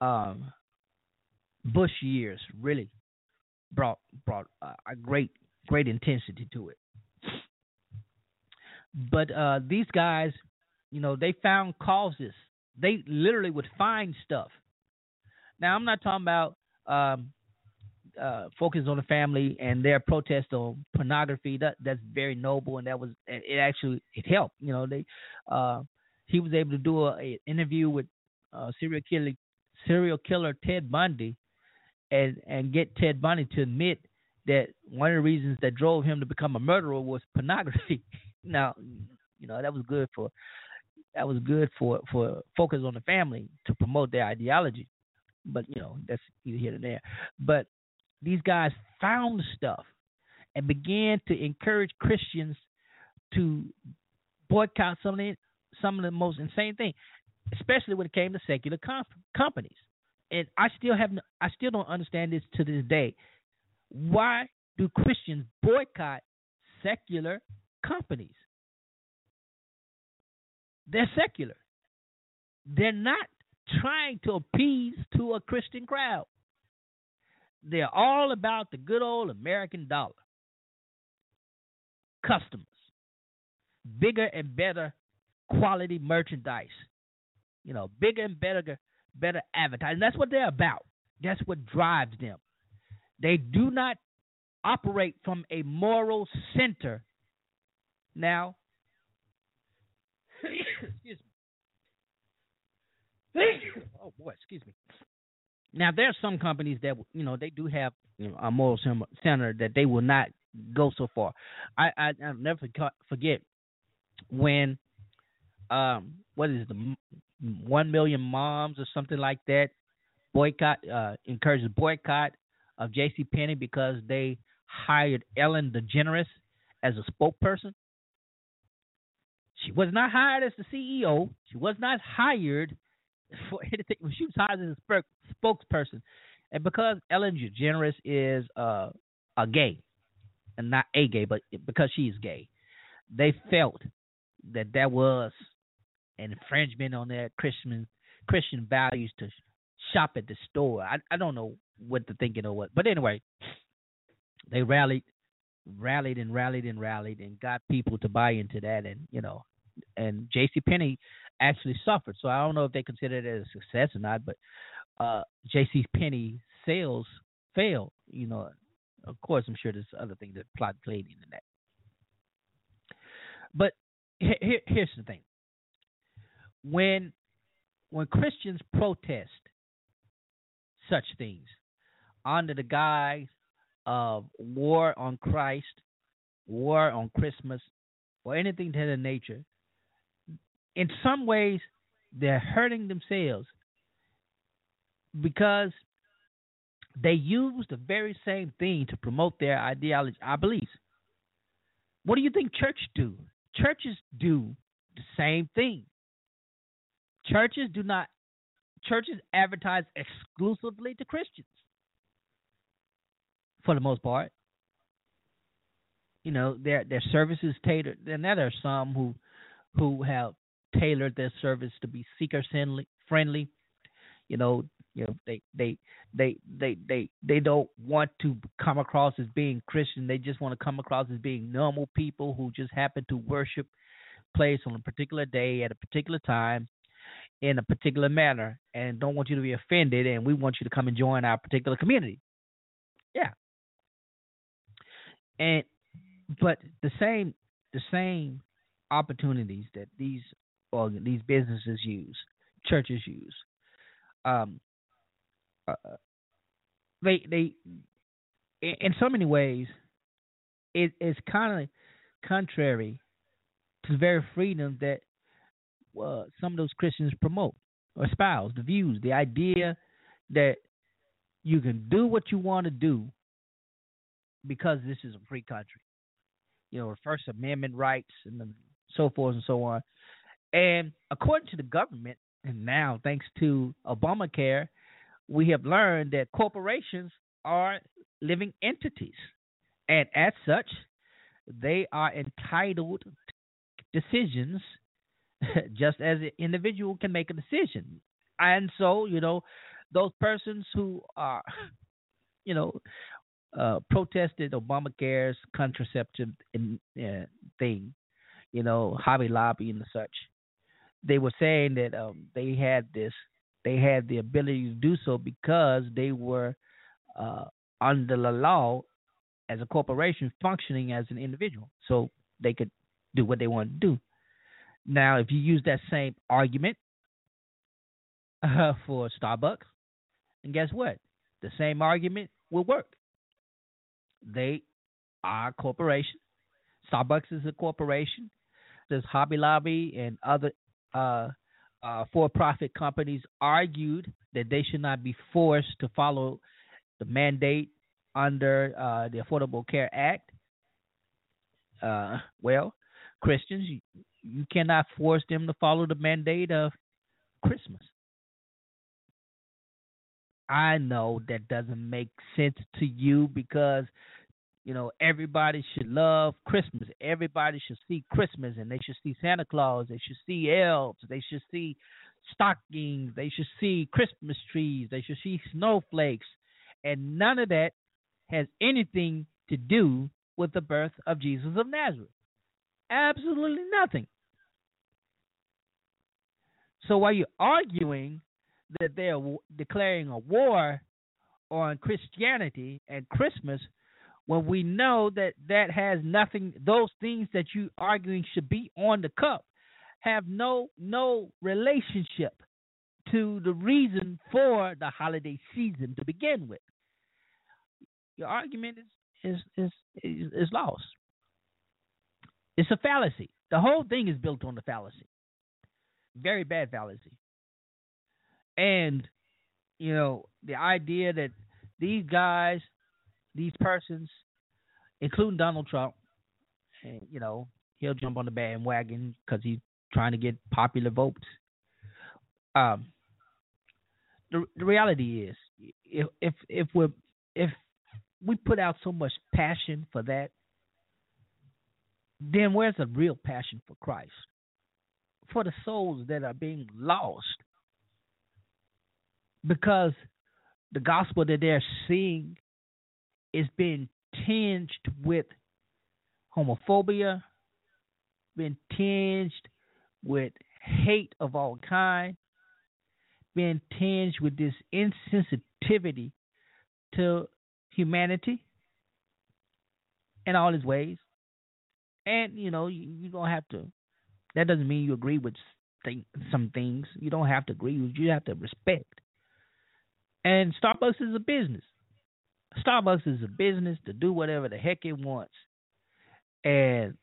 um, Bush years. Really brought brought uh, a great great intensity to it. But uh, these guys, you know, they found causes. They literally would find stuff now, I'm not talking about um, uh, focus on the family and their protest on pornography. That that's very noble, and that was it. Actually, it helped. You know, they uh, he was able to do a, a interview with uh, serial killer serial killer Ted Bundy, and and get Ted Bundy to admit that one of the reasons that drove him to become a murderer was pornography. [laughs] now, you know, that was good for that was good for for focus on the family to promote their ideology but you know that's either here or there. But these guys found stuff and began to encourage Christians to boycott some of the some of the most insane things, especially when it came to secular comp- companies. And I still have I still don't understand this to this day. Why do Christians boycott secular companies? They're secular. They're not trying to appease to a Christian crowd. They're all about the good old American dollar. Customers, bigger and better quality merchandise. You know, bigger and better better advertising. That's what they're about. That's what drives them. They do not operate from a moral center. Now, [coughs] excuse me. [coughs] oh boy, excuse me. Now there are some companies that you know they do have you know, a moral center that they will not go so far. I I I'll never forget when um what is the one million moms or something like that boycott uh encourages boycott of J.C. Penney because they hired Ellen DeGeneres as a spokesperson. She was not hired as the CEO. She was not hired for anything. She was hired as a spokesperson, and because Ellen DeGeneres is uh, a gay, and not a gay, but because she is gay, they felt that that was infringement on their Christian Christian values to shop at the store. I I don't know what the thinking or what, but anyway, they rallied, rallied and rallied and rallied and got people to buy into that, and you know, and J.C. Penney actually suffered. So I don't know if they consider it a success or not, but uh, J.C. Penney sales failed. You know, of course, I'm sure there's other things that plot played into that. But here, here's the thing: when when Christians protest such things under the guise of war on Christ, war on Christmas, or anything to that nature, in some ways they're hurting themselves because they use the very same thing to promote their ideology, our beliefs. What do you think church do? Churches do the same thing. Churches do not churches advertise exclusively to Christians for the most part. You know, their their services tailored and there are some who who have tailored their service to be seeker friendly. You know, you know they they they they they they don't want to come across as being Christian. They just want to come across as being normal people who just happen to worship place on a particular day at a particular time in a particular manner and don't want you to be offended and we want you to come and join our particular community. Yeah. And but the same the same opportunities that these or these businesses use, churches use, um, uh, they they in so many ways it is kind of contrary to the very freedom that uh, some of those Christians promote or espouse the views, the idea that you can do what you want to do because this is a free country. You know, First Amendment rights and so forth and so on. And according to the government, and now thanks to Obamacare, we have learned that corporations are living entities. And as such, they are entitled to decisions [laughs] just as an individual can make a decision. And so, you know, those persons who are, [laughs] you know, uh, protested Obamacare's contraceptive in, uh, thing, you know, Hobby Lobby and such. They were saying that um, they had this, they had the ability to do so because they were uh, under the law as a corporation functioning as an individual, so they could do what they wanted to do. Now, if you use that same argument [laughs] uh, for Starbucks, and guess what? The same argument will work. They are a corporation. Starbucks is a corporation. There's Hobby Lobby and other uh, uh, for-profit companies argued that they should not be forced to follow the mandate under uh, the Affordable Care Act. Uh, well, Christians, you, cannot force them to follow the mandate of Christmas. I know that doesn't make sense to you because you know everybody should love Christmas. Everybody should see Christmas and they should see Santa Claus, they should see elves, they should see stockings, they should see Christmas trees, they should see snowflakes. And none of that has anything to do with the birth of Jesus of Nazareth. Absolutely nothing. So while you're arguing that they're declaring a war on Christianity and Christmas, when we know that that has nothing, those things that you arguing should be on the cup have no no relationship to the reason for the holiday season to begin with. Your argument is is is is, lost. It's a fallacy. The whole thing is built on the fallacy. Very bad fallacy. And, you know, the idea that these guys, these persons, including Donald Trump, you know, he'll jump on the bandwagon because he's trying to get popular votes. Um, the, the reality is, if if if we if we put out so much passion for that, then where's the real passion for Christ? For the souls that are being lost because the gospel that they're seeing is being tinged with homophobia, being tinged with hate of all kind, being tinged with this insensitivity to humanity in all its ways. And you know, you, don't have to. That doesn't mean you agree with th- some things. You don't have to agree. with. You have to respect. And Starbucks is a business. Starbucks is a business to do whatever the heck it wants. And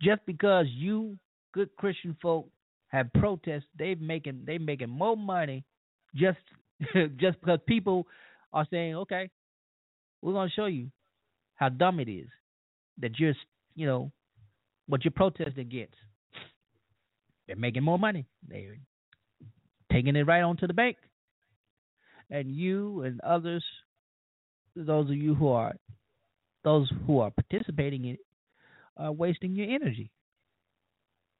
just because you good Christian folk have protests, they making they making more money just [laughs] just because people are saying, okay, we're gonna show you how dumb it is that you're you know what you're protesting against. They're making more money. They're taking it right onto the bank and you and others, those of you who are those who are participating in it, are wasting your energy.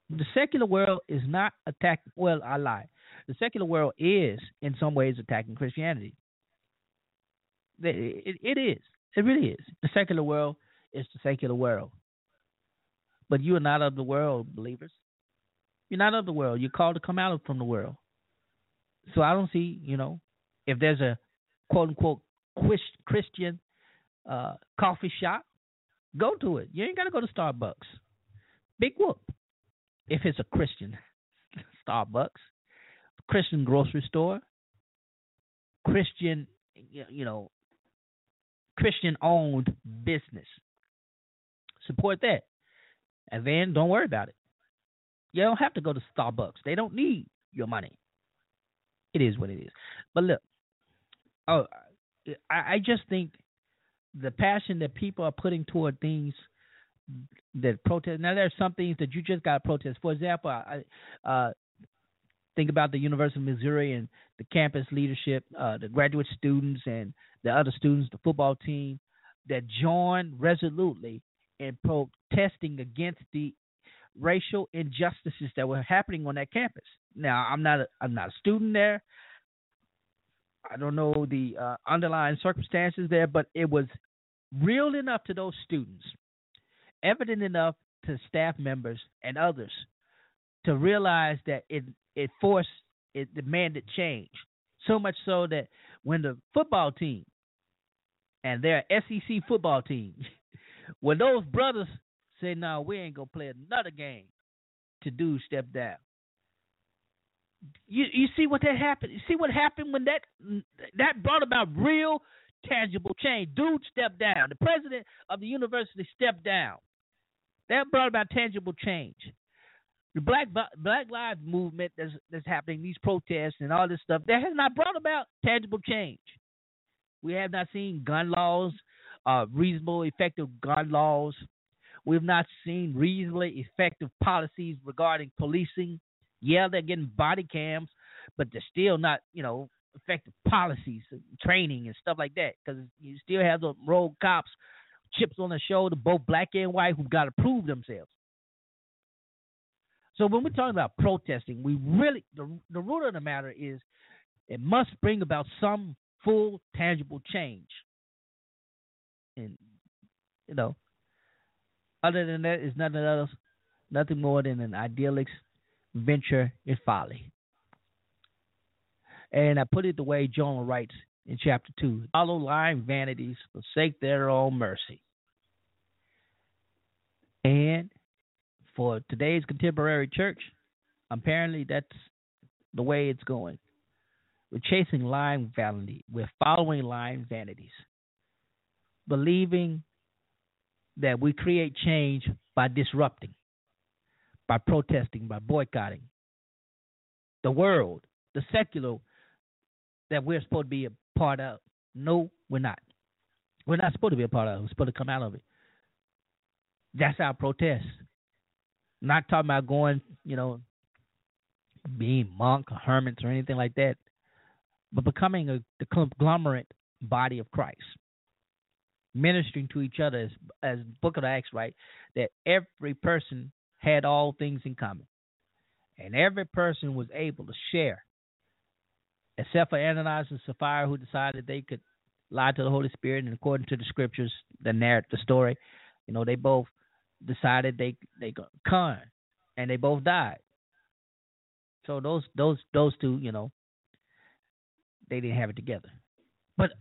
The secular world is not attacking. Well, I lie. The secular world is, in some ways, attacking Christianity. It, it, it is. It really is. The secular world is the secular world. But you are not of the world, believers. You're not of the world. You're called to come out from the world. So I don't see, you know, if there's a quote unquote Christian uh, coffee shop, go to it. You ain't got to go to Starbucks. Big whoop. If it's a Christian [laughs] Starbucks, Christian grocery store, Christian, you know, Christian owned business. Support that. And then don't worry about it. You don't have to go to Starbucks. They don't need your money. It is what it is. But look, oh, I, I just think the passion that people are putting toward things that protest. Now, there are some things that you just got to protest. For example, I uh, think about the University of Missouri and the campus leadership, uh, the graduate students and the other students, the football team that joined resolutely in protesting against the racial injustices that were happening on that campus. Now, I'm not a, I'm not a student there. I don't know the uh, underlying circumstances there, but it was real enough to those students, evident enough to staff members and others to realize that it it forced it demanded change. So much so that when the football team and their SEC football team, [laughs] when those brothers say, "No, we ain't gonna play another game," to do step down. You you see what that happened? You see what happened when that that brought about real tangible change. Dude stepped down. The president of the university stepped down. That brought about tangible change. The Black Black Lives movement that's that's happening, these protests and all this stuff, that has not brought about tangible change. We have not seen gun laws, uh, reasonable, effective gun laws. We've not seen reasonably effective policies regarding policing. Yeah, they're getting body cams, but they're still not, you know, effective policies, training, and stuff like that. Because you still have the rogue cops, chips on their shoulder, both black and white, who've got to prove themselves. So when we're talking about protesting, we really the the root of the matter is it must bring about some full tangible change. And you know, other than that, it's nothing else, nothing more than an idyllic venture in folly. And I put it the way John writes in chapter 2 follow lying vanities, forsake their own mercy. And for today's contemporary church, apparently that's the way it's going. We're chasing lying vanity. We're following lying vanities, believing that we create change by disrupting, by protesting, by boycotting. The world, the secular that we're supposed to be a part of. No, we're not. We're not supposed to be a part of it. We're supposed to come out of it. That's our protest. not talking about going, you know, being monk or hermits or anything like that, but becoming a the conglomerate body of Christ, ministering to each other as, as Book of Acts, right? That every person had all things in common, and every person was able to share except for Ananias and Sapphira, who decided they could lie to the Holy Spirit, and according to the scriptures, the narrative, the story, you know, they both decided they they con, and they both died. So those those those two, you know, they didn't have it together. But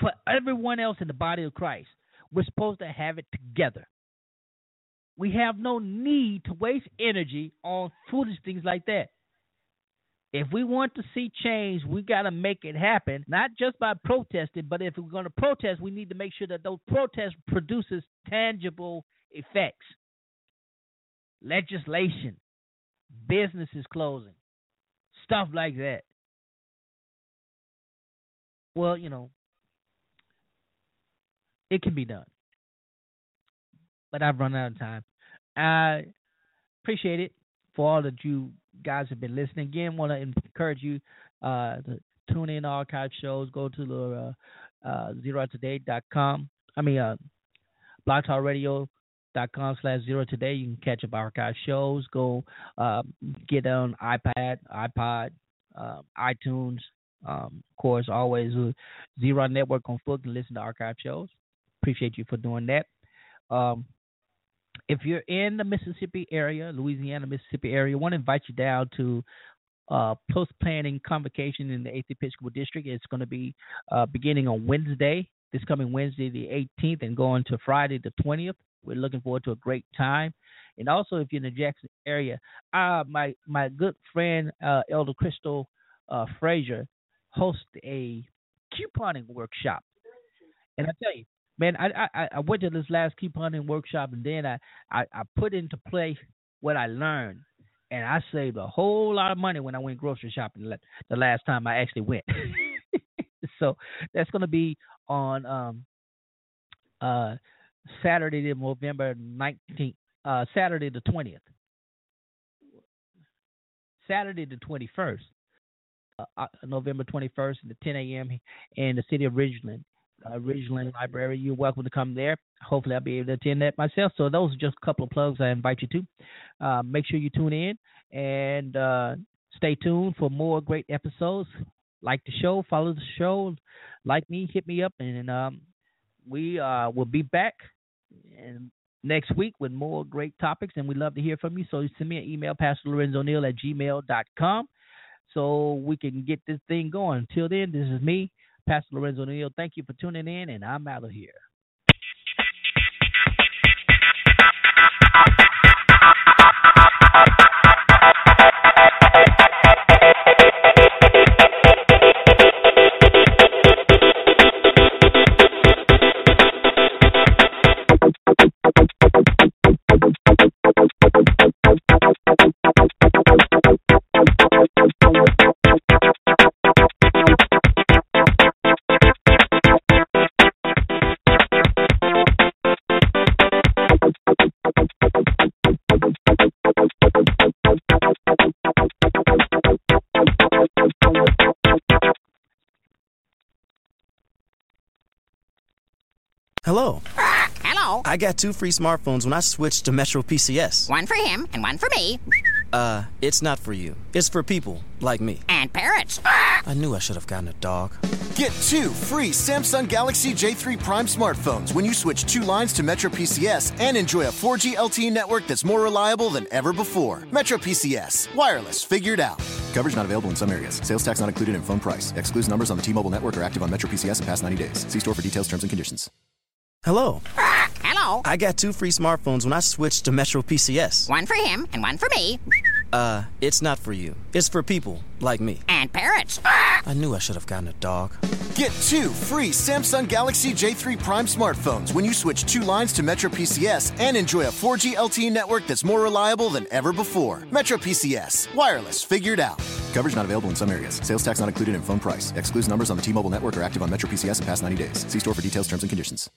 for everyone else in the body of Christ, we're supposed to have it together. We have no need to waste energy on foolish things like that. If we want to see change, we got to make it happen, not just by protesting, but if we're going to protest, we need to make sure that those protests produces tangible effects. Legislation, businesses closing, stuff like that. Well, you know, it can be done. But I've run out of time. I appreciate it for all that you guys have been listening. Again, want to encourage you uh, to tune in archive shows. Go to the uh, uh, zeratoday.com. I mean, uh, blogtalkradio.com slash Zera Today. You can catch up archive shows. Go uh, get on iPad, iPod, uh, iTunes. Um, of course, always uh, Zera Network on foot and listen to archive shows. Appreciate you for doing that. Um, if you're in the Mississippi area, Louisiana, Mississippi area, I want to invite you down to uh, post planning convocation in the 8th Episcopal District. It's going to be uh, beginning on Wednesday, this coming Wednesday, the 18th, and going to Friday, the 20th. We're looking forward to a great time. And also, if you're in the Jackson area, uh, my my good friend uh, Elder Crystal uh, Frazier hosts a couponing workshop. And I tell you, man, I, I I went to this last couponing workshop and then I, I I put into play what I learned, and I saved a whole lot of money when I went grocery shopping the last time I actually went. [laughs] so that's going to be on um uh Saturday, the November nineteenth, uh Saturday the twentieth, Saturday the twenty first. Uh, uh, November 21st at 10 a.m. in the city of Ridgeland uh, Ridgeland Library. You're welcome to come there. Hopefully, I'll be able to attend that myself. So those are just a couple of plugs I invite you to. Uh, make sure you tune in and uh, stay tuned for more great episodes. Like the show, follow the show, like me, hit me up, and um, we uh, will be back next week with more great topics. And we'd love to hear from you. So send me an email, Pastor Lorenzo Neal at gmail.com, so we can get this thing going. Until then, this is me. Pastor Lorenzo Neal. Thank you for tuning in, and I'm out of here. Hello. Hello. I got two free smartphones when I switched to Metro PCS. One for him and one for me. Uh, it's not for you. It's for people like me. And parrots. I knew I should have gotten a dog. Get two free Samsung Galaxy J3 Prime smartphones when you switch two lines to Metro PCS and enjoy a 4G LTE network that's more reliable than ever before. Metro PCS. Wireless figured out. Coverage not available in some areas. Sales tax not included in phone price. Excludes numbers on the T-Mobile network are active on Metro PCS in past 90 days. See store for details, terms and conditions. Hello. Hello. I got two free smartphones when I switched to Metro PCS. One for him and one for me. Uh, it's not for you. It's for people like me. And parrots. I knew I should have gotten a dog. Get two free Samsung Galaxy J3 Prime smartphones when you switch two lines to Metro PCS and enjoy a 4G LTE network that's more reliable than ever before. Metro PCS. Wireless figured out. Coverage not available in some areas. Sales tax not included in phone price. Excludes numbers on the T-Mobile network are active on Metro PCS in past 90 days. See store for details, terms and conditions.